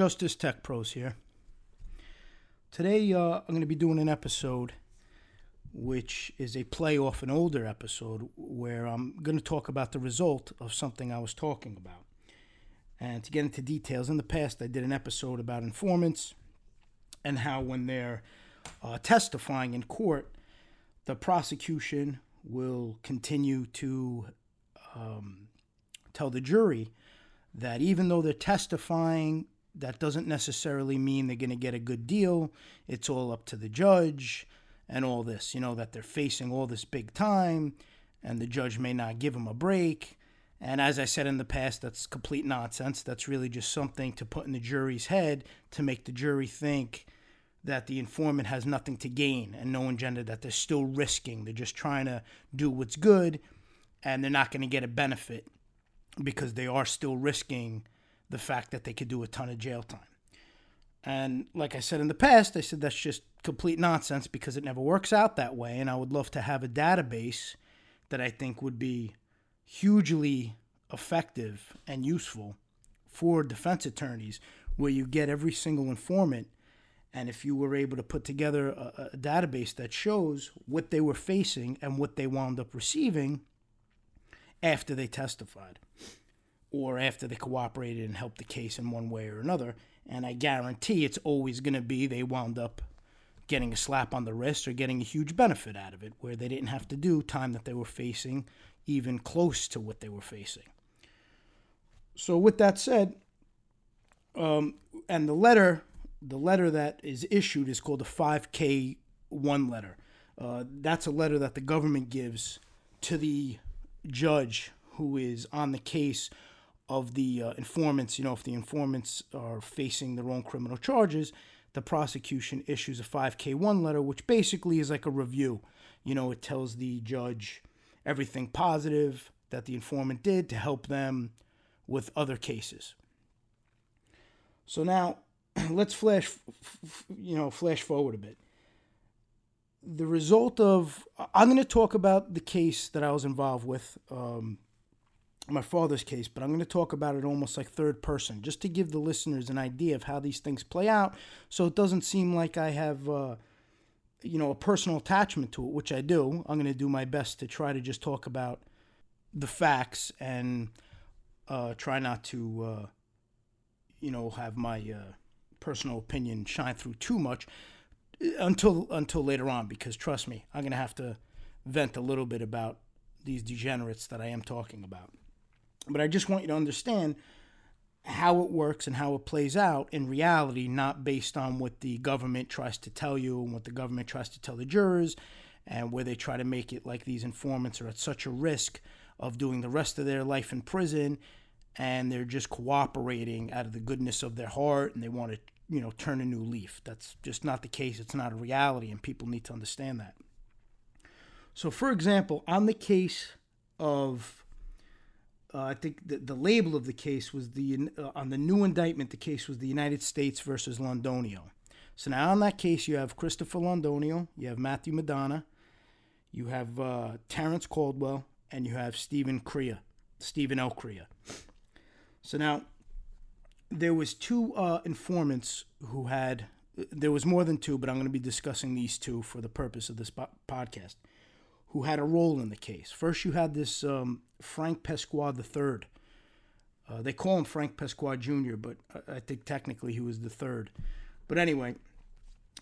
Justice Tech Pros here. Today, uh, I'm going to be doing an episode which is a play off an older episode where I'm going to talk about the result of something I was talking about. And to get into details, in the past, I did an episode about informants and how, when they're uh, testifying in court, the prosecution will continue to um, tell the jury that even though they're testifying, that doesn't necessarily mean they're going to get a good deal. It's all up to the judge and all this, you know, that they're facing all this big time and the judge may not give them a break. And as I said in the past, that's complete nonsense. That's really just something to put in the jury's head to make the jury think that the informant has nothing to gain and no agenda, that they're still risking. They're just trying to do what's good and they're not going to get a benefit because they are still risking the fact that they could do a ton of jail time. And like I said in the past, I said that's just complete nonsense because it never works out that way. And I would love to have a database that I think would be hugely effective and useful for defense attorneys where you get every single informant. And if you were able to put together a, a database that shows what they were facing and what they wound up receiving after they testified or after they cooperated and helped the case in one way or another. And I guarantee it's always going to be they wound up getting a slap on the wrist or getting a huge benefit out of it, where they didn't have to do time that they were facing even close to what they were facing. So, with that said, um, and the letter, the letter that is issued is called a 5K one letter. Uh, that's a letter that the government gives to the judge who is on the case of the uh, informants, you know, if the informants are facing their own criminal charges, the prosecution issues a 5K1 letter, which basically is like a review. You know, it tells the judge everything positive that the informant did to help them with other cases. So now, let's flash, you know, flash forward a bit. The result of, I'm going to talk about the case that I was involved with. Um, my father's case, but I'm going to talk about it almost like third person, just to give the listeners an idea of how these things play out, so it doesn't seem like I have, uh, you know, a personal attachment to it, which I do. I'm going to do my best to try to just talk about the facts and uh, try not to, uh, you know, have my uh, personal opinion shine through too much until until later on, because trust me, I'm going to have to vent a little bit about these degenerates that I am talking about. But I just want you to understand how it works and how it plays out in reality, not based on what the government tries to tell you and what the government tries to tell the jurors, and where they try to make it like these informants are at such a risk of doing the rest of their life in prison and they're just cooperating out of the goodness of their heart and they want to you know turn a new leaf. That's just not the case. It's not a reality and people need to understand that. So for example on the case of uh, I think the, the label of the case was the uh, on the new indictment. The case was the United States versus Londonio. So now on that case, you have Christopher Londonio, you have Matthew Madonna, you have uh, Terrence Caldwell, and you have Stephen Crea, Stephen L. Crea. So now there was two uh, informants who had. There was more than two, but I'm going to be discussing these two for the purpose of this po- podcast who had a role in the case. First, you had this um, Frank Pasqua III. Uh, they call him Frank Pasqua Jr., but I think technically he was the third. But anyway,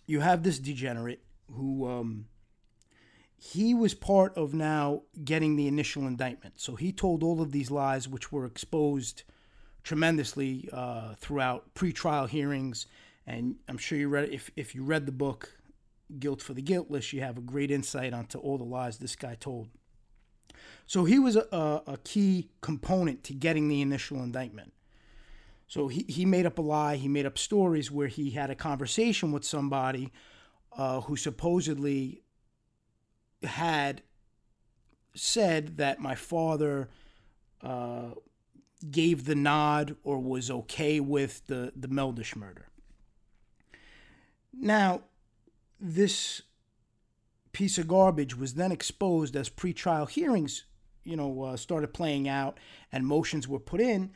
you have this degenerate who um, he was part of now getting the initial indictment. So he told all of these lies, which were exposed tremendously uh, throughout pretrial hearings. And I'm sure you read if if you read the book Guilt for the Guiltless, you have a great insight onto all the lies this guy told. So he was a, a key component to getting the initial indictment. So he, he made up a lie, he made up stories where he had a conversation with somebody uh, who supposedly had said that my father uh, gave the nod or was okay with the, the Meldish murder. Now, this piece of garbage was then exposed as pretrial hearings, you know, uh, started playing out and motions were put in,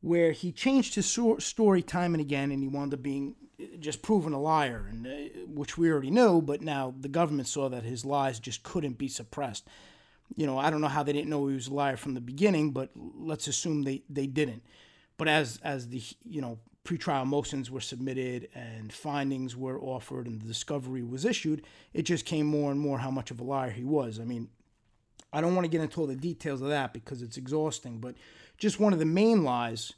where he changed his story time and again, and he wound up being just proven a liar, and uh, which we already knew. But now the government saw that his lies just couldn't be suppressed. You know, I don't know how they didn't know he was a liar from the beginning, but let's assume they they didn't. But as as the you know pretrial motions were submitted and findings were offered and the discovery was issued, it just came more and more how much of a liar he was. I mean, I don't want to get into all the details of that because it's exhausting, but just one of the main lies,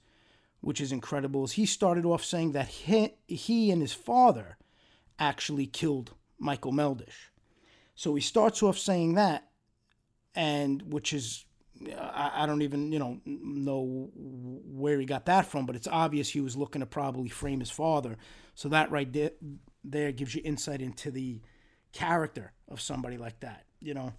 which is incredible, is he started off saying that he, he and his father actually killed Michael Meldish. So he starts off saying that, and which is I, I don't even you know know where he got that from, but it's obvious he was looking to probably frame his father. So that right there, there gives you insight into the character of somebody like that, you know.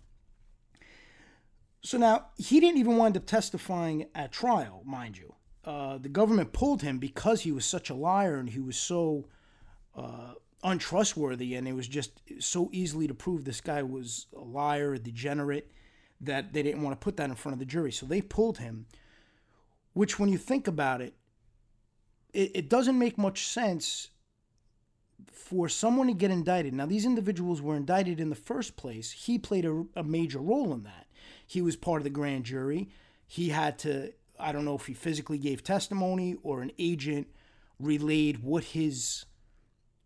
So now he didn't even wind up testifying at trial, mind you. Uh, the government pulled him because he was such a liar and he was so uh, untrustworthy, and it was just so easily to prove this guy was a liar, a degenerate that they didn't want to put that in front of the jury. So they pulled him, which, when you think about it, it, it doesn't make much sense for someone to get indicted. Now, these individuals were indicted in the first place. He played a, a major role in that. He was part of the grand jury. He had to, I don't know if he physically gave testimony or an agent relayed what his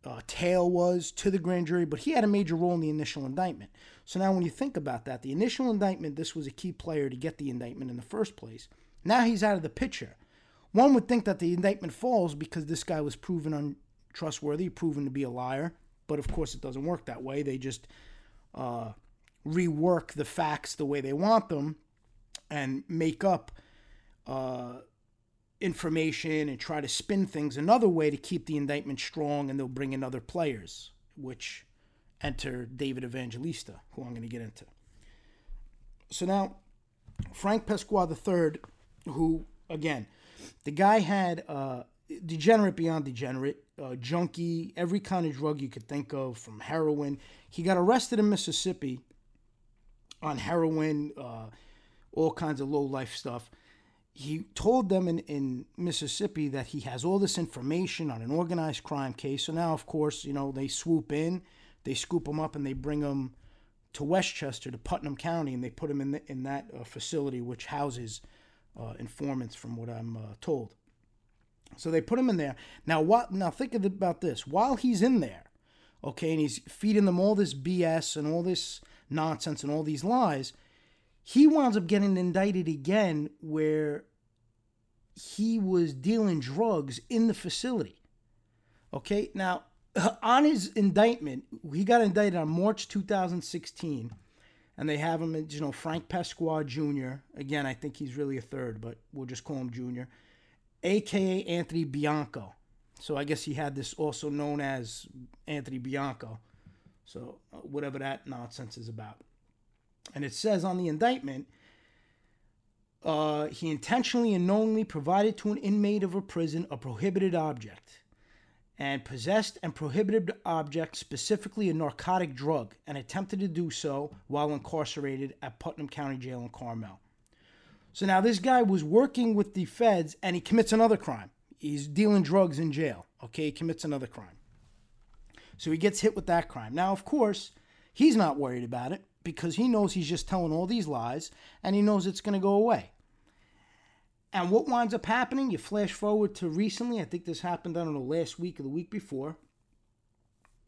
uh, tale was to the grand jury, but he had a major role in the initial indictment. So now, when you think about that, the initial indictment, this was a key player to get the indictment in the first place. Now he's out of the picture. One would think that the indictment falls because this guy was proven untrustworthy, proven to be a liar. But of course, it doesn't work that way. They just uh, rework the facts the way they want them and make up uh, information and try to spin things another way to keep the indictment strong, and they'll bring in other players, which enter David Evangelista, who I'm going to get into. So now, Frank Pasqua III, who, again, the guy had uh, degenerate beyond degenerate, uh, junkie, every kind of drug you could think of, from heroin. He got arrested in Mississippi on heroin, uh, all kinds of low life stuff. He told them in, in Mississippi that he has all this information on an organized crime case. So now, of course, you know, they swoop in they scoop them up and they bring them to Westchester, to Putnam County, and they put them in, the, in that uh, facility which houses uh, informants, from what I'm uh, told. So they put him in there. Now, what? Now think about this. While he's in there, okay, and he's feeding them all this BS and all this nonsense and all these lies, he winds up getting indicted again where he was dealing drugs in the facility. Okay, now on his indictment, he got indicted on March 2016, and they have him, as you know, Frank Pasqua Jr. Again, I think he's really a third, but we'll just call him Jr. AKA Anthony Bianco. So I guess he had this also known as Anthony Bianco. So uh, whatever that nonsense is about. And it says on the indictment, uh, he intentionally and knowingly provided to an inmate of a prison a prohibited object and possessed and prohibited objects, specifically a narcotic drug, and attempted to do so while incarcerated at Putnam County Jail in Carmel. So now this guy was working with the feds and he commits another crime. He's dealing drugs in jail. Okay, he commits another crime. So he gets hit with that crime. Now, of course, he's not worried about it because he knows he's just telling all these lies and he knows it's going to go away. And what winds up happening, you flash forward to recently, I think this happened, I don't know, last week or the week before.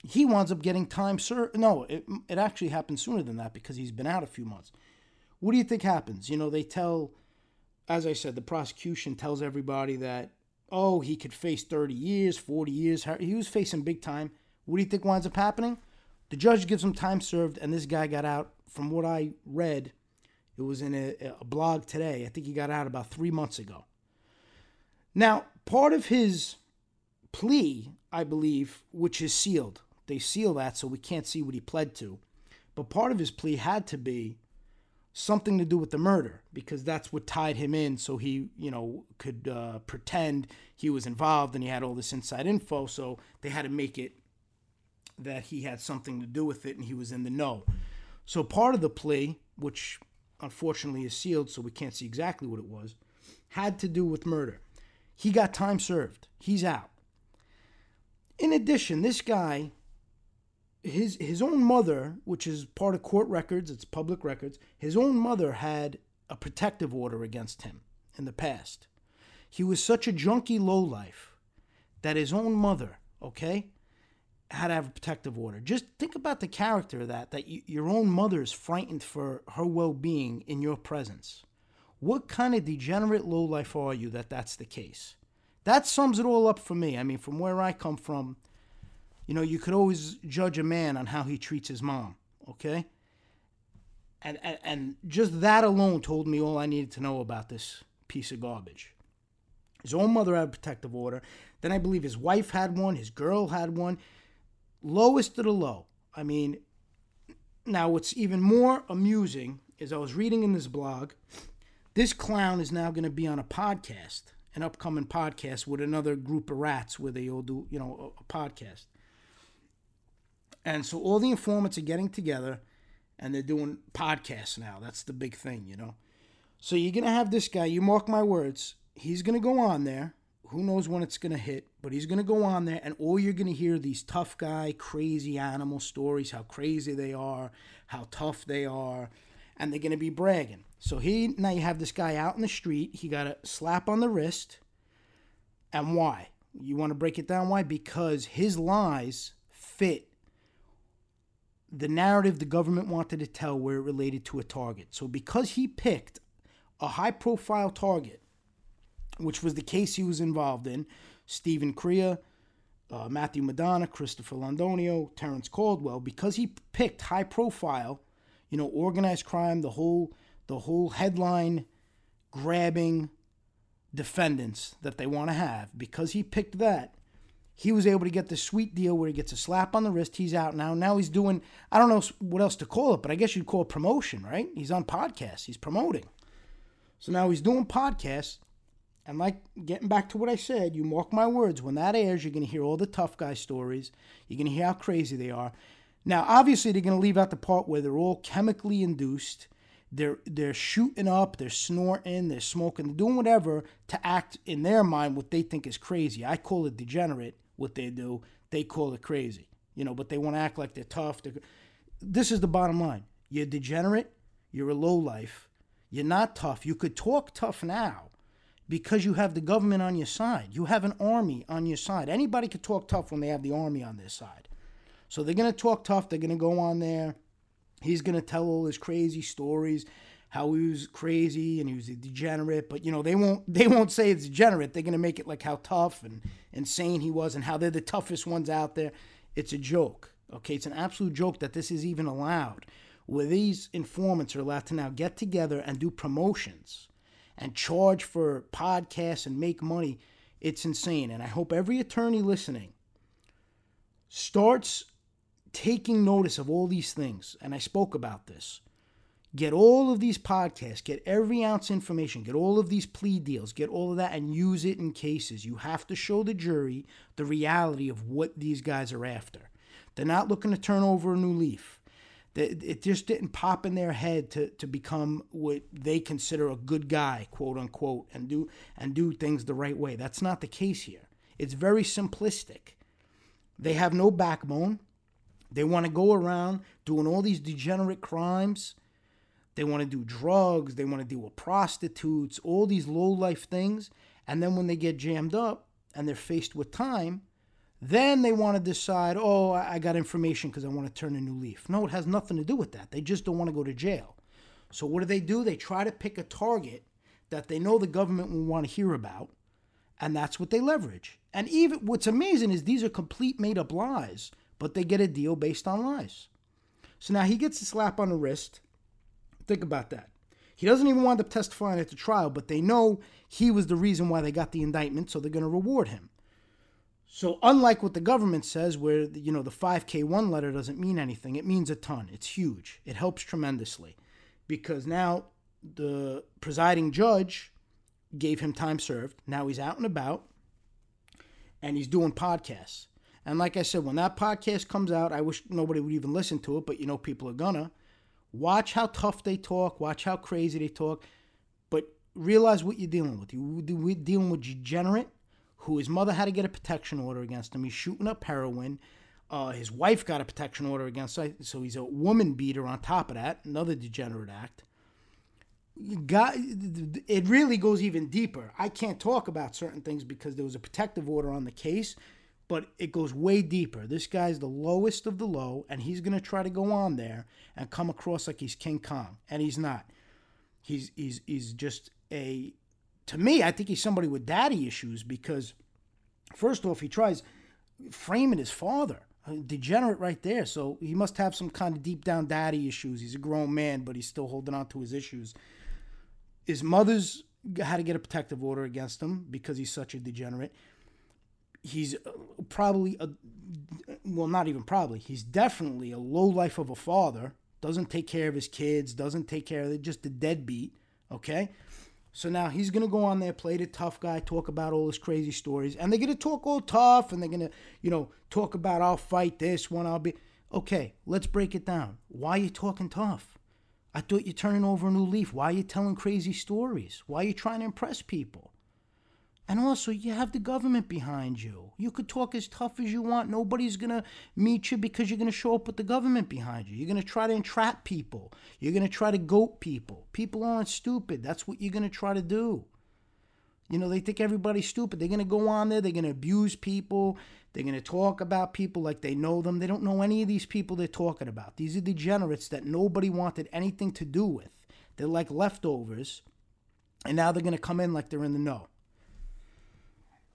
He winds up getting time served. No, it, it actually happened sooner than that because he's been out a few months. What do you think happens? You know, they tell, as I said, the prosecution tells everybody that, oh, he could face 30 years, 40 years. He was facing big time. What do you think winds up happening? The judge gives him time served, and this guy got out, from what I read, it was in a, a blog today. I think he got out about three months ago. Now, part of his plea, I believe, which is sealed, they seal that so we can't see what he pled to. But part of his plea had to be something to do with the murder because that's what tied him in so he, you know, could uh, pretend he was involved and he had all this inside info. So they had to make it that he had something to do with it and he was in the know. So part of the plea, which unfortunately is sealed, so we can't see exactly what it was, had to do with murder. He got time served. He's out. In addition, this guy, his his own mother, which is part of court records, it's public records, his own mother had a protective order against him in the past. He was such a junky lowlife that his own mother, okay, had to have a protective order. Just think about the character of that, that you, your own mother's frightened for her well being in your presence. What kind of degenerate lowlife are you that that's the case? That sums it all up for me. I mean, from where I come from, you know, you could always judge a man on how he treats his mom, okay? And, and, and just that alone told me all I needed to know about this piece of garbage. His own mother had a protective order. Then I believe his wife had one, his girl had one. Lowest of the low. I mean, now what's even more amusing is I was reading in this blog, this clown is now going to be on a podcast, an upcoming podcast with another group of rats where they all do, you know, a, a podcast. And so all the informants are getting together and they're doing podcasts now. That's the big thing, you know. So you're going to have this guy, you mark my words, he's going to go on there. Who knows when it's going to hit, but he's going to go on there, and all you're going to hear these tough guy, crazy animal stories, how crazy they are, how tough they are, and they're going to be bragging. So he now you have this guy out in the street. He got a slap on the wrist, and why? You want to break it down? Why? Because his lies fit the narrative the government wanted to tell where it related to a target. So because he picked a high profile target which was the case he was involved in. Stephen Crea, uh, Matthew Madonna, Christopher Londonio, Terrence Caldwell, because he picked high profile, you know, organized crime, the whole the whole headline grabbing defendants that they want to have, because he picked that, he was able to get the sweet deal where he gets a slap on the wrist. He's out now. Now he's doing, I don't know what else to call it, but I guess you'd call it promotion, right? He's on podcasts, he's promoting. So now he's doing podcasts. And like getting back to what I said, you mark my words, when that airs, you're going to hear all the tough guy stories. You're going to hear how crazy they are. Now, obviously, they're going to leave out the part where they're all chemically induced. They're they're shooting up, they're snorting, they're smoking, they're doing whatever to act in their mind what they think is crazy. I call it degenerate what they do. They call it crazy, you know. But they want to act like they're tough. They're, this is the bottom line. You're degenerate. You're a low life. You're not tough. You could talk tough now because you have the government on your side. You have an army on your side. Anybody can talk tough when they have the army on their side. So they're going to talk tough. They're going to go on there. He's going to tell all his crazy stories, how he was crazy and he was a degenerate. But you know they won't they won't say it's degenerate. They're going to make it like how tough and insane he was and how they're the toughest ones out there. It's a joke. Okay, it's an absolute joke that this is even allowed. Where these informants are allowed to now get together and do promotions and charge for podcasts and make money. It's insane. And I hope every attorney listening starts taking notice of all these things. And I spoke about this. Get all of these podcasts, get every ounce of information, get all of these plea deals, get all of that, and use it in cases. You have to show the jury the reality of what these guys are after. They're not looking to turn over a new leaf it just didn't pop in their head to, to become what they consider a good guy, quote unquote, and do and do things the right way. That's not the case here. It's very simplistic. They have no backbone. They want to go around doing all these degenerate crimes. They want to do drugs. They want to deal with prostitutes, all these low life things. And then when they get jammed up and they're faced with time, then they want to decide, oh, I got information because I want to turn a new leaf. No, it has nothing to do with that. They just don't want to go to jail. So what do they do? They try to pick a target that they know the government will want to hear about, and that's what they leverage. And even what's amazing is these are complete made up lies, but they get a deal based on lies. So now he gets a slap on the wrist. Think about that. He doesn't even wind up testifying at the trial, but they know he was the reason why they got the indictment, so they're going to reward him. So unlike what the government says, where you know the 5K1 letter doesn't mean anything, it means a ton. It's huge. It helps tremendously, because now the presiding judge gave him time served. Now he's out and about, and he's doing podcasts. And like I said, when that podcast comes out, I wish nobody would even listen to it, but you know people are gonna. Watch how tough they talk. Watch how crazy they talk. But realize what you're dealing with. You're dealing with degenerate who his mother had to get a protection order against him. He's shooting up heroin. Uh, his wife got a protection order against him, so he's a woman beater on top of that. Another degenerate act. Got, it really goes even deeper. I can't talk about certain things because there was a protective order on the case, but it goes way deeper. This guy's the lowest of the low, and he's going to try to go on there and come across like he's King Kong, and he's not. He's he's he's just a to me, I think he's somebody with daddy issues because, first off, he tries framing his father, a degenerate right there. So he must have some kind of deep down daddy issues. He's a grown man, but he's still holding on to his issues. His mother's had to get a protective order against him because he's such a degenerate. He's uh, probably a, well, not even probably. He's definitely a low life of a father. Doesn't take care of his kids. Doesn't take care of. Just a deadbeat. Okay. So now he's going to go on there, play the tough guy, talk about all his crazy stories. And they're going to talk all tough and they're going to, you know, talk about I'll fight this one, I'll be. Okay, let's break it down. Why are you talking tough? I thought you're turning over a new leaf. Why are you telling crazy stories? Why are you trying to impress people? And also, you have the government behind you. You could talk as tough as you want. Nobody's going to meet you because you're going to show up with the government behind you. You're going to try to entrap people. You're going to try to goat people. People aren't stupid. That's what you're going to try to do. You know, they think everybody's stupid. They're going to go on there. They're going to abuse people. They're going to talk about people like they know them. They don't know any of these people they're talking about. These are degenerates that nobody wanted anything to do with. They're like leftovers. And now they're going to come in like they're in the know.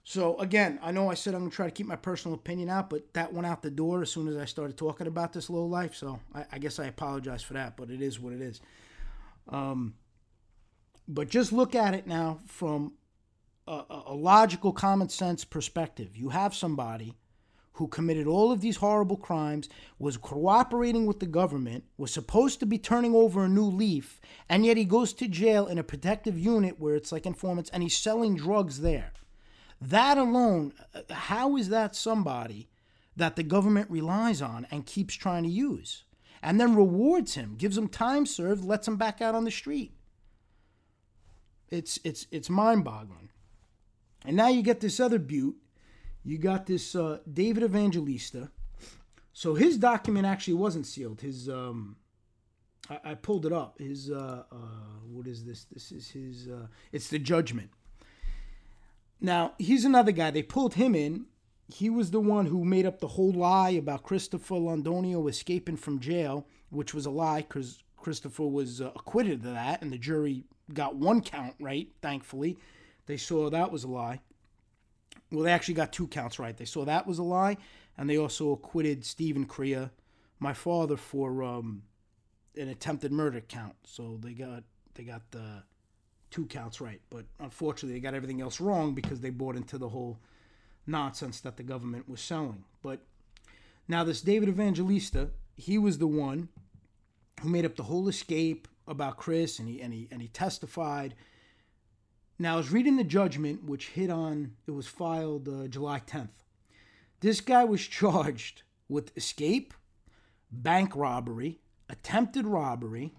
So again, I know I said I'm gonna try to keep my personal opinion out, but that went out the door as soon as I started talking about this low life. So I, I guess I apologize for that, but it is what it is. Um, but just look at it now from a, a logical, common sense perspective. You have somebody who committed all of these horrible crimes, was cooperating with the government, was supposed to be turning over a new leaf, and yet he goes to jail in a protective unit where it's like informants and he's selling drugs there. That alone, how is that somebody that the government relies on and keeps trying to use? And then rewards him, gives him time served, lets him back out on the street. It's it's it's mind-boggling. And now you get this other butte. You got this uh, David Evangelista. So his document actually wasn't sealed. His um, I, I pulled it up. His uh, uh, what is this? This is his. Uh, it's the judgment. Now, he's another guy. They pulled him in. He was the one who made up the whole lie about Christopher Londonio escaping from jail, which was a lie because Christopher was uh, acquitted of that, and the jury got one count right, thankfully. They saw that was a lie. Well, they actually got two counts right. They saw that was a lie, and they also acquitted Stephen Crea, my father, for um, an attempted murder count. So they got they got the two counts right. But unfortunately, they got everything else wrong because they bought into the whole nonsense that the government was selling. But now, this David Evangelista, he was the one who made up the whole escape about Chris, and he and he and he testified. Now, I was reading the judgment, which hit on. It was filed uh, July 10th. This guy was charged with escape, bank robbery, attempted robbery,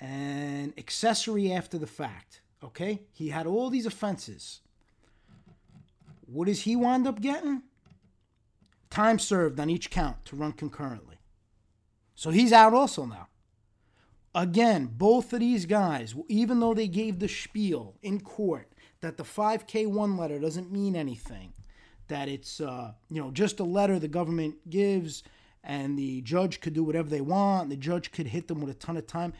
and accessory after the fact. Okay? He had all these offenses. What does he wind up getting? Time served on each count to run concurrently. So he's out also now. Again, both of these guys, even though they gave the spiel in court that the 5K1 letter doesn't mean anything, that it's uh, you know just a letter the government gives, and the judge could do whatever they want, the judge could hit them with a ton of time.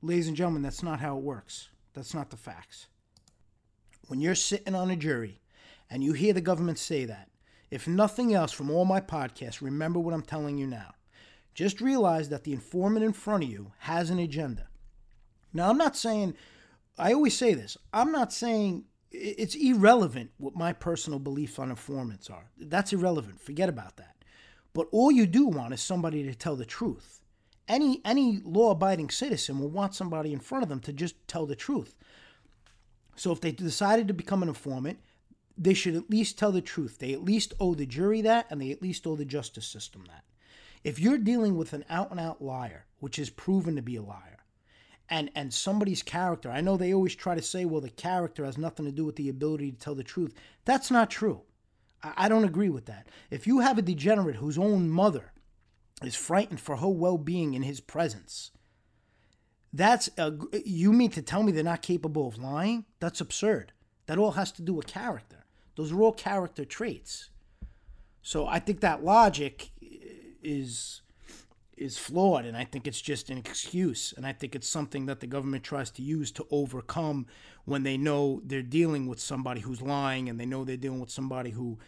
Ladies and gentlemen, that's not how it works. That's not the facts. When you're sitting on a jury and you hear the government say that, if nothing else from all my podcasts, remember what I'm telling you now. Just realize that the informant in front of you has an agenda. Now, I'm not saying, I always say this, I'm not saying it's irrelevant what my personal beliefs on informants are. That's irrelevant. Forget about that. But all you do want is somebody to tell the truth any any law-abiding citizen will want somebody in front of them to just tell the truth. So if they decided to become an informant, they should at least tell the truth. They at least owe the jury that, and they at least owe the justice system that. If you're dealing with an out and out liar, which is proven to be a liar, and and somebody's character. I know they always try to say, well, the character has nothing to do with the ability to tell the truth. That's not true. I, I don't agree with that. If you have a degenerate whose own mother is frightened for her well-being in his presence, that's a, you mean to tell me they're not capable of lying? That's absurd. That all has to do with character. Those are all character traits. So I think that logic is is flawed and I think it's just an excuse and I think it's something that the government tries to use to overcome when they know they're dealing with somebody who's lying and they know they're dealing with somebody who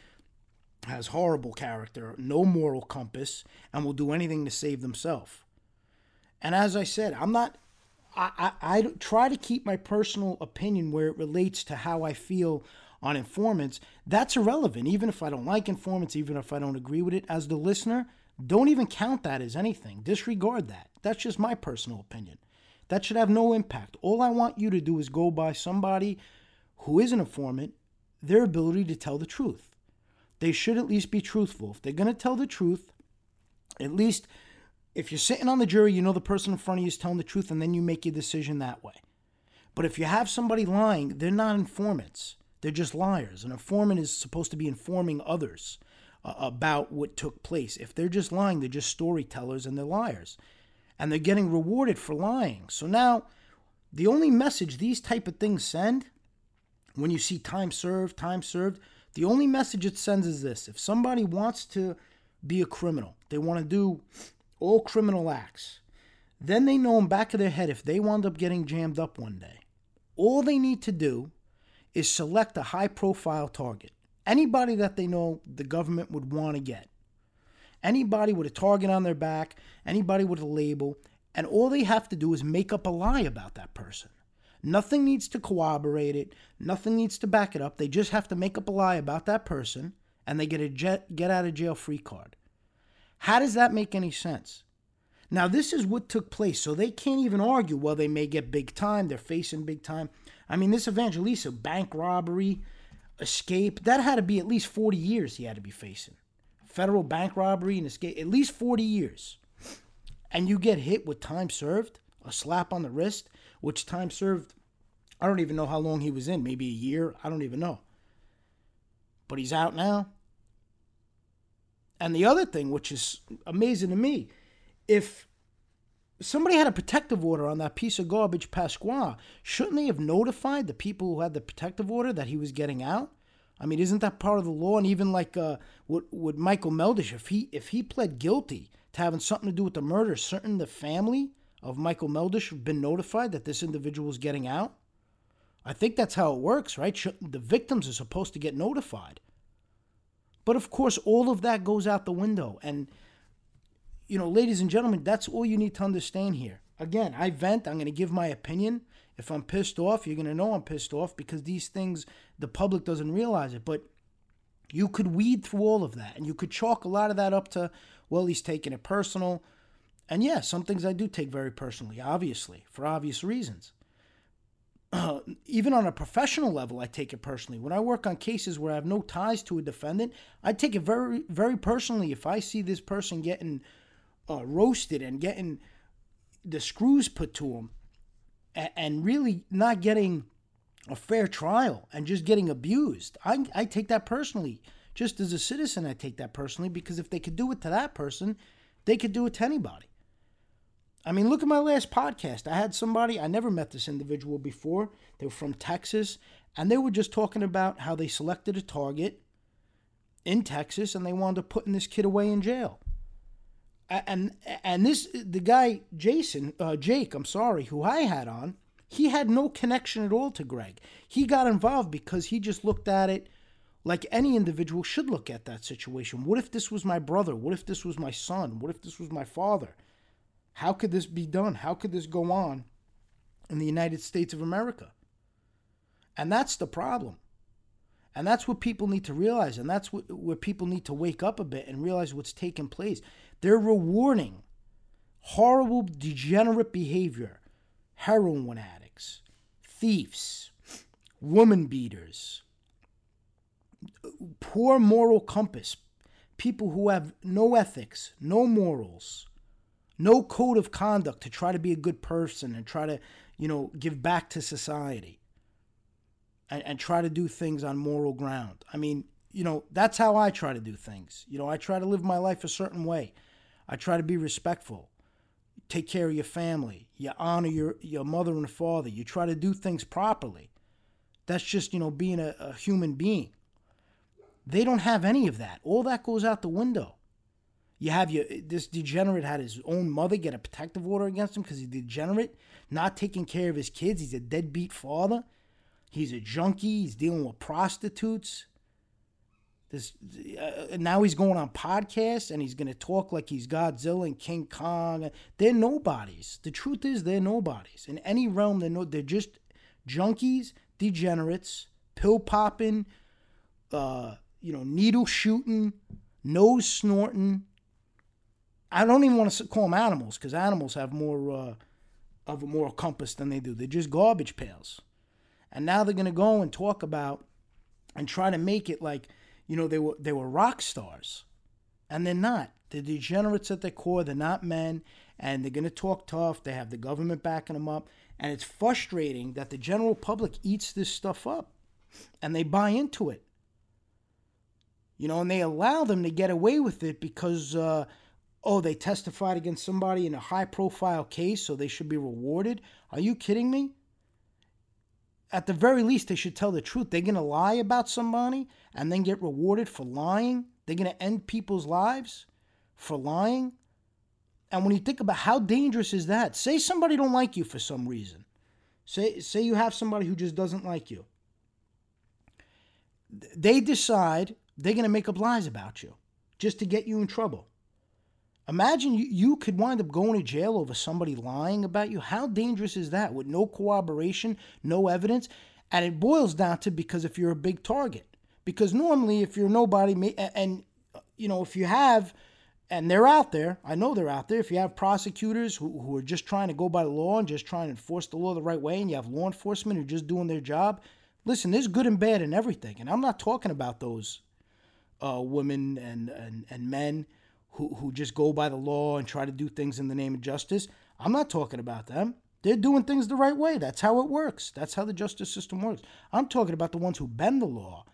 has horrible character, no moral compass and will do anything to save themselves. And as I said, I'm not I, I, I try to keep my personal opinion where it relates to how I feel on informants. That's irrelevant, even if I don't like informants, even if I don't agree with it. As the listener, don't even count that as anything. Disregard that. That's just my personal opinion. That should have no impact. All I want you to do is go by somebody who is an informant, their ability to tell the truth. They should at least be truthful. If they're going to tell the truth, at least if you're sitting on the jury, you know the person in front of you is telling the truth, and then you make your decision that way. But if you have somebody lying, they're not informants. They're just liars. An informant is supposed to be informing others uh, about what took place. If they're just lying, they're just storytellers and they're liars. And they're getting rewarded for lying. So now, the only message these type of things send, when you see time served, time served, the only message it sends is this. If somebody wants to be a criminal, they want to do all criminal acts, then they know in back of their head if they wind up getting jammed up one day, all they need to do is select a high profile target. Anybody that they know the government would want to get. Anybody with a target on their back, anybody with a label, and all they have to do is make up a lie about that person. Nothing needs to corroborate it, nothing needs to back it up. They just have to make up a lie about that person and they get a jet, get out of jail free card. How does that make any sense? Now, this is what took place, so they can't even argue, well, they may get big time, they're facing big time. I mean, this Evangelista, bank robbery, escape, that had to be at least 40 years he had to be facing. Federal bank robbery and escape, at least 40 years. And you get hit with time served, a slap on the wrist, which time served, I don't even know how long he was in, maybe a year, I don't even know. But he's out now. And the other thing, which is amazing to me, if somebody had a protective order on that piece of garbage Pasqua. Shouldn't they have notified the people who had the protective order that he was getting out? I mean, isn't that part of the law? And even like uh, with, with Michael Meldish, if he if he pled guilty to having something to do with the murder, certain the family of Michael Meldish have been notified that this individual is getting out. I think that's how it works, right? The victims are supposed to get notified. But of course, all of that goes out the window. And you know, ladies and gentlemen, that's all you need to understand here. Again, I vent, I'm going to give my opinion. If I'm pissed off, you're going to know I'm pissed off because these things, the public doesn't realize it. But you could weed through all of that and you could chalk a lot of that up to, well, he's taking it personal. And yeah, some things I do take very personally, obviously, for obvious reasons. Uh, even on a professional level, I take it personally. When I work on cases where I have no ties to a defendant, I take it very, very personally. If I see this person getting uh, roasted and getting the screws put to him and, and really not getting a fair trial and just getting abused. I, I take that personally. Just as a citizen, I take that personally because if they could do it to that person, they could do it to anybody. I mean, look at my last podcast. I had somebody, I never met this individual before. They were from Texas, and they were just talking about how they selected a target in Texas and they wound up putting this kid away in jail. And and this the guy Jason uh, Jake I'm sorry who I had on he had no connection at all to Greg. He got involved because he just looked at it like any individual should look at that situation. What if this was my brother? What if this was my son? What if this was my father how could this be done? How could this go on in the United States of America? And that's the problem. And that's what people need to realize. And that's what, where people need to wake up a bit and realize what's taking place. They're rewarding horrible, degenerate behavior. Heroin addicts, thieves, woman beaters, poor moral compass, people who have no ethics, no morals, no code of conduct to try to be a good person and try to, you know, give back to society and, and try to do things on moral ground. I mean, you know, that's how I try to do things. You know, I try to live my life a certain way. I try to be respectful, take care of your family, you honor your, your mother and father, you try to do things properly. That's just, you know, being a, a human being. They don't have any of that. All that goes out the window. You have your this degenerate had his own mother get a protective order against him because he's degenerate, not taking care of his kids. He's a deadbeat father. He's a junkie. He's dealing with prostitutes. This uh, now he's going on podcasts and he's going to talk like he's Godzilla and King Kong. They're nobodies. The truth is, they're nobodies in any realm. They're no. They're just junkies, degenerates, pill popping, uh, you know, needle shooting, nose snorting, I don't even want to call them animals because animals have more uh, of a moral compass than they do. They're just garbage pails. And now they're going to go and talk about and try to make it like, you know, they were they were rock stars. And they're not. They're degenerates at their core. They're not men. And they're going to talk tough. They have the government backing them up. And it's frustrating that the general public eats this stuff up and they buy into it. You know, and they allow them to get away with it because uh, oh, they testified against somebody in a high profile case, so they should be rewarded. Are you kidding me? At the very least, they should tell the truth. They're going to lie about somebody and then get rewarded for lying. They're going to end people's lives for lying. And when you think about how dangerous is that? Say somebody don't like you for some reason. Say say you have somebody who just doesn't like you. They decide they're going to make up lies about you just to get you in trouble. Imagine you, you could wind up going to jail over somebody lying about you. How dangerous is that with no corroboration, no evidence? And it boils down to because if you're a big target. Because normally, if you're nobody, and, you know, if you have, and they're out there, I know they're out there. If you have prosecutors who, who are just trying to go by the law and just trying to enforce the law the right way, and you have law enforcement who are just doing their job, listen, there's good and bad in everything. And I'm not talking about those uh, women and, and, and men who, who just go by the law and try to do things in the name of justice. I'm not talking about them. They're doing things the right way. That's how it works. That's how the justice system works. I'm talking about the ones who bend the law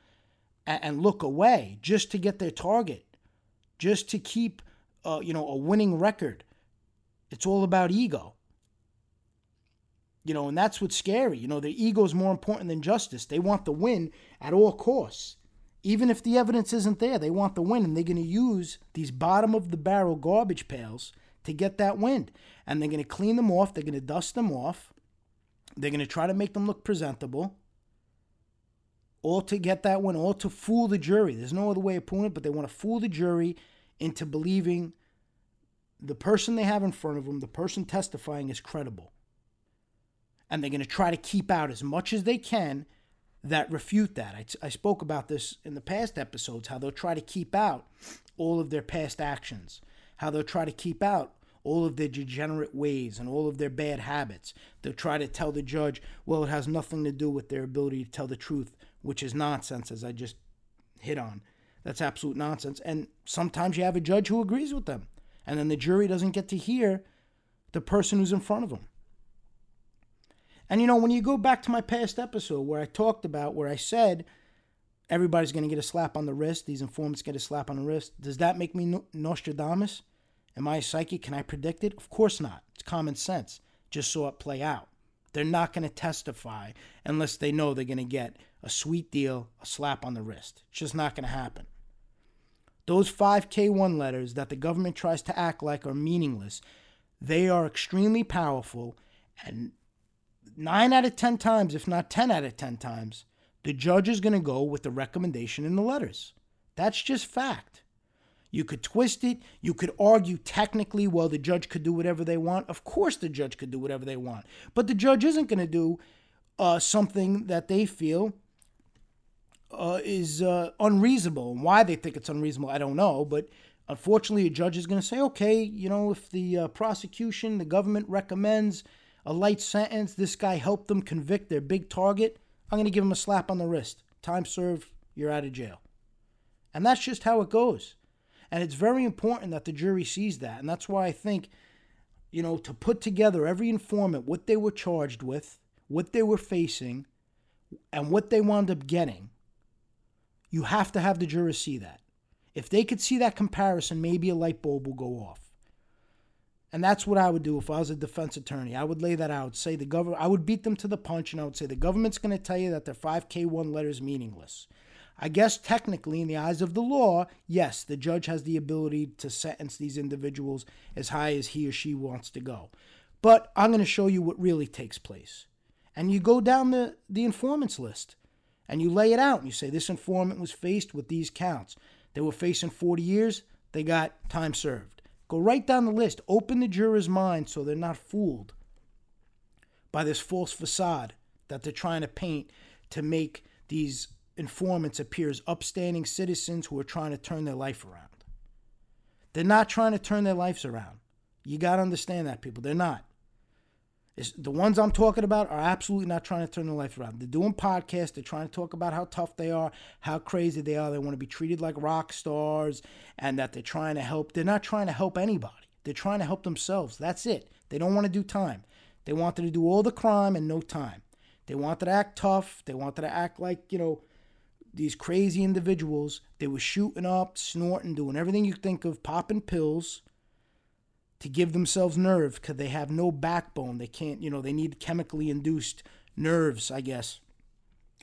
and, and look away just to get their target, just to keep, uh, you know, a winning record. It's all about ego. You know, and that's what's scary. You know, their ego is more important than justice. They want the win at all costs. Even if the evidence isn't there, they want the win, and they're going to use these bottom of the barrel garbage pails to get that win. And they're going to clean them off, they're going to dust them off, they're going to try to make them look presentable, all to get that win, all to fool the jury. There's no other way of putting it, but they want to fool the jury into believing the person they have in front of them, the person testifying, is credible. And they're going to try to keep out as much as they can that refute that. I, I spoke about this in the past episodes how they'll try to keep out all of their past actions, how they'll try to keep out all of their degenerate ways and all of their bad habits. They'll try to tell the judge, well, it has nothing to do with their ability to tell the truth, which is nonsense, as I just hit on. That's absolute nonsense. And sometimes you have a judge who agrees with them, and then the jury doesn't get to hear the person who's in front of them. And you know, when you go back to my past episode where I talked about, where I said everybody's going to get a slap on the wrist, these informants get a slap on the wrist, does that make me Nostradamus? Am I a psychic? Can I predict it? Of course not. It's common sense. Just saw it play out. They're not going to testify unless they know they're going to get a sweet deal, a slap on the wrist. It's just not going to happen. Those 5K1 letters that the government tries to act like are meaningless, they are extremely powerful and nine out of 10 times, if not 10 out of 10 times, the judge is going to go with the recommendation in the letters. That's just fact. You could twist it. You could argue technically, well, the judge could do whatever they want. Of course, the judge could do whatever they want. But the judge isn't going to do uh, something that they feel uh, is uh, unreasonable. And why they think it's unreasonable, I don't know. But unfortunately, a judge is going to say, okay, you know, if the uh, prosecution, the government recommends a light sentence. This guy helped them convict their big target. I'm going to give him a slap on the wrist. Time served, you're out of jail. And that's just how it goes. And it's very important that the jury sees that. And that's why I think you know, to put together every informant, what they were charged with, what they were facing, and what they wound up getting, you have to have the jurors see that. If they could see that comparison, maybe a light bulb will go off. And that's what I would do if I was a defense attorney. I would lay that out. Say the government, I would beat them to the punch, and I would say the government's going to tell you that their 5K1 letter is meaningless. I guess technically, in the eyes of the law, yes, the judge has the ability to sentence these individuals as high as he or she wants to go. But I'm going to show you what really takes place. And you go down the, the informants list and you lay it out and you say this informant was faced with these counts. They were facing 40 years, they got time served. Go right down the list. Open the juror's minds so they're not fooled by this false facade that they're trying to paint to make these informants appear as upstanding citizens who are trying to turn their life around. They're not trying to turn their lives around. You got to understand that, people. They're not. The ones I'm talking about are absolutely not trying to turn their life around. They're doing podcasts. They're trying to talk about how tough they are, how crazy they are. They want to be treated like rock stars, and that they're trying to help. They're not trying to help anybody. They're trying to help themselves. That's it. They don't want to do time. They wanted to do all the crime and no time. They wanted to act tough. They wanted to act like, you know, these crazy individuals. They were shooting up, snorting, doing everything you think of, popping pills to give themselves nerve because they have no backbone. They can't, you know, they need chemically induced nerves, I guess.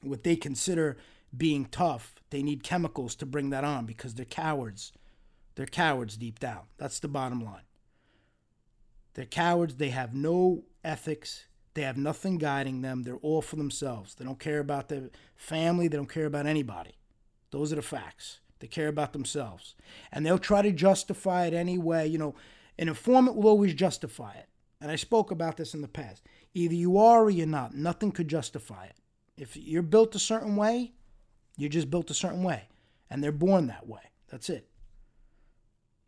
What they consider being tough, they need chemicals to bring that on because they're cowards. They're cowards deep down. That's the bottom line. They're cowards. They have no ethics. They have nothing guiding them. They're all for themselves. They don't care about their family. They don't care about anybody. Those are the facts. They care about themselves. And they'll try to justify it anyway. You know, an informant will always justify it. And I spoke about this in the past. Either you are or you're not. Nothing could justify it. If you're built a certain way, you're just built a certain way. And they're born that way. That's it.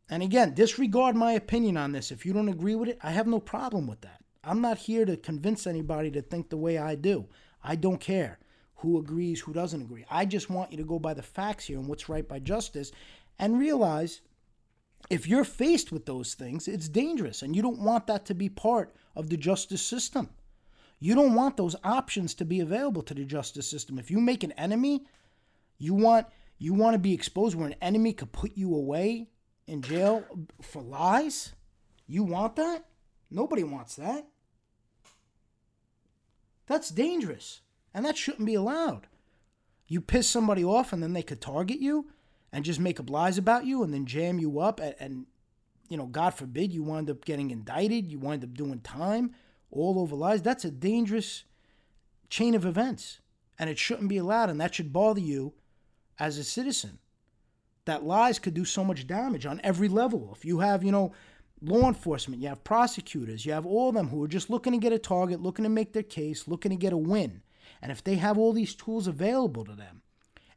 And again, disregard my opinion on this. If you don't agree with it, I have no problem with that. I'm not here to convince anybody to think the way I do. I don't care who agrees, who doesn't agree. I just want you to go by the facts here and what's right by justice and realize if you're faced with those things, it's dangerous and you don't want that to be part of the justice system. You don't want those options to be available to the justice system. If you make an enemy, you want you want to be exposed where an enemy could put you away in jail for lies? You want that? Nobody wants that. That's dangerous. And that shouldn't be allowed. You piss somebody off and then they could target you and just make up lies about you and then jam you up and, and you know, God forbid you wind up getting indicted, you wind up doing time all over lies. That's a dangerous chain of events. And it shouldn't be allowed. And that should bother you as a citizen. That lies could do so much damage on every level. If you have, you know, law enforcement, you have prosecutors, you have all of them who are just looking to get a target, looking to make their case, looking to get a win. And if they have all these tools available to them,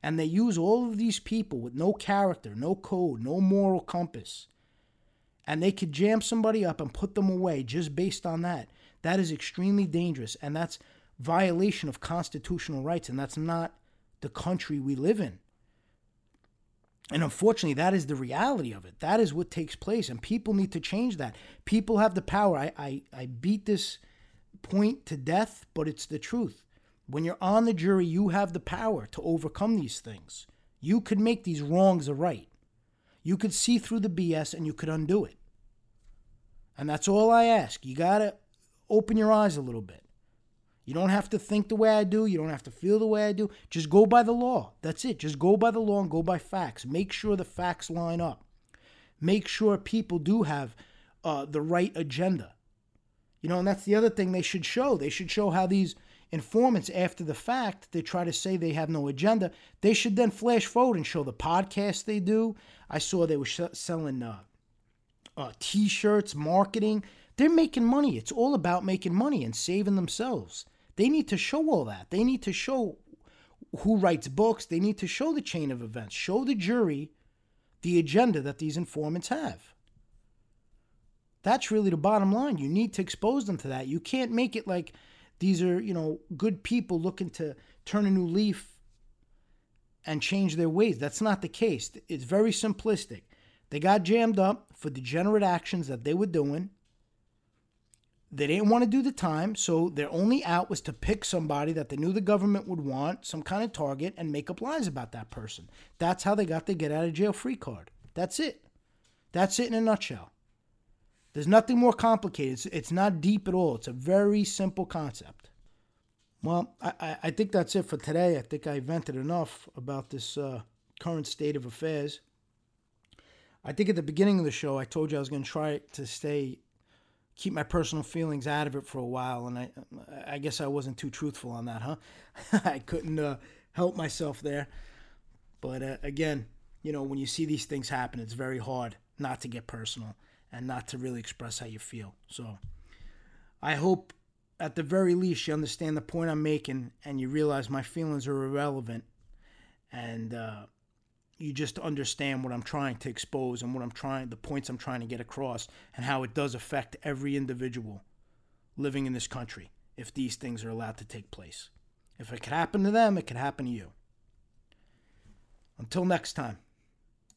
and they use all of these people with no character, no code, no moral compass, and they could jam somebody up and put them away just based on that, that is extremely dangerous. And that's violation of constitutional rights. And that's not the country we live in. And unfortunately, that is the reality of it. That is what takes place. And people need to change that. People have the power. I, I, I beat this point to death, but it's the truth. When you're on the jury, you have the power to overcome these things. You could make these wrongs a right. You could see through the BS and you could undo it. And that's all I ask. You got to open your eyes a little bit. You don't have to think the way I do. You don't have to feel the way I do. Just go by the law. That's it. Just go by the law and go by facts. Make sure the facts line up. Make sure people do have uh, the right agenda. You know, and that's the other thing they should show. They should show how these informants, after the fact, they try to say they have no agenda. They should then flash forward and show the podcast they do. I saw they were sh- selling uh, uh, t shirts, marketing. They're making money. It's all about making money and saving themselves. They need to show all that. They need to show who writes books. They need to show the chain of events, show the jury the agenda that these informants have. That's really the bottom line. You need to expose them to that. You can't make it like these are, you know, good people looking to turn a new leaf and change their ways. That's not the case. It's very simplistic. They got jammed up for degenerate actions that they were doing they didn't want to do the time, so their only out was to pick somebody that they knew the government would want, some kind of target, and make up lies about that person. That's how they got the get out of jail free card. That's it. That's it in a nutshell. There's nothing more complicated. It's, it's not deep at all. It's a very simple concept. Well, I, I think that's it for today. I think I vented enough about this uh, current state of affairs. I think at the beginning of the show, I told you I was going to try to stay keep my personal feelings out of it for a while, and I I guess I wasn't too truthful on that, huh? I couldn't uh, help myself there. But uh, again, you know, when you see these things happen, it's very hard not to get personal and not to really express how you feel. So I hope at the very least you understand the point I'm making and you realize my feelings are irrelevant and uh, you just understand what I'm trying to expose and what I'm trying, the points I'm trying to get across, and how it does affect every individual living in this country if these things are allowed to take place. If it could happen to them, it could happen to you. Until next time.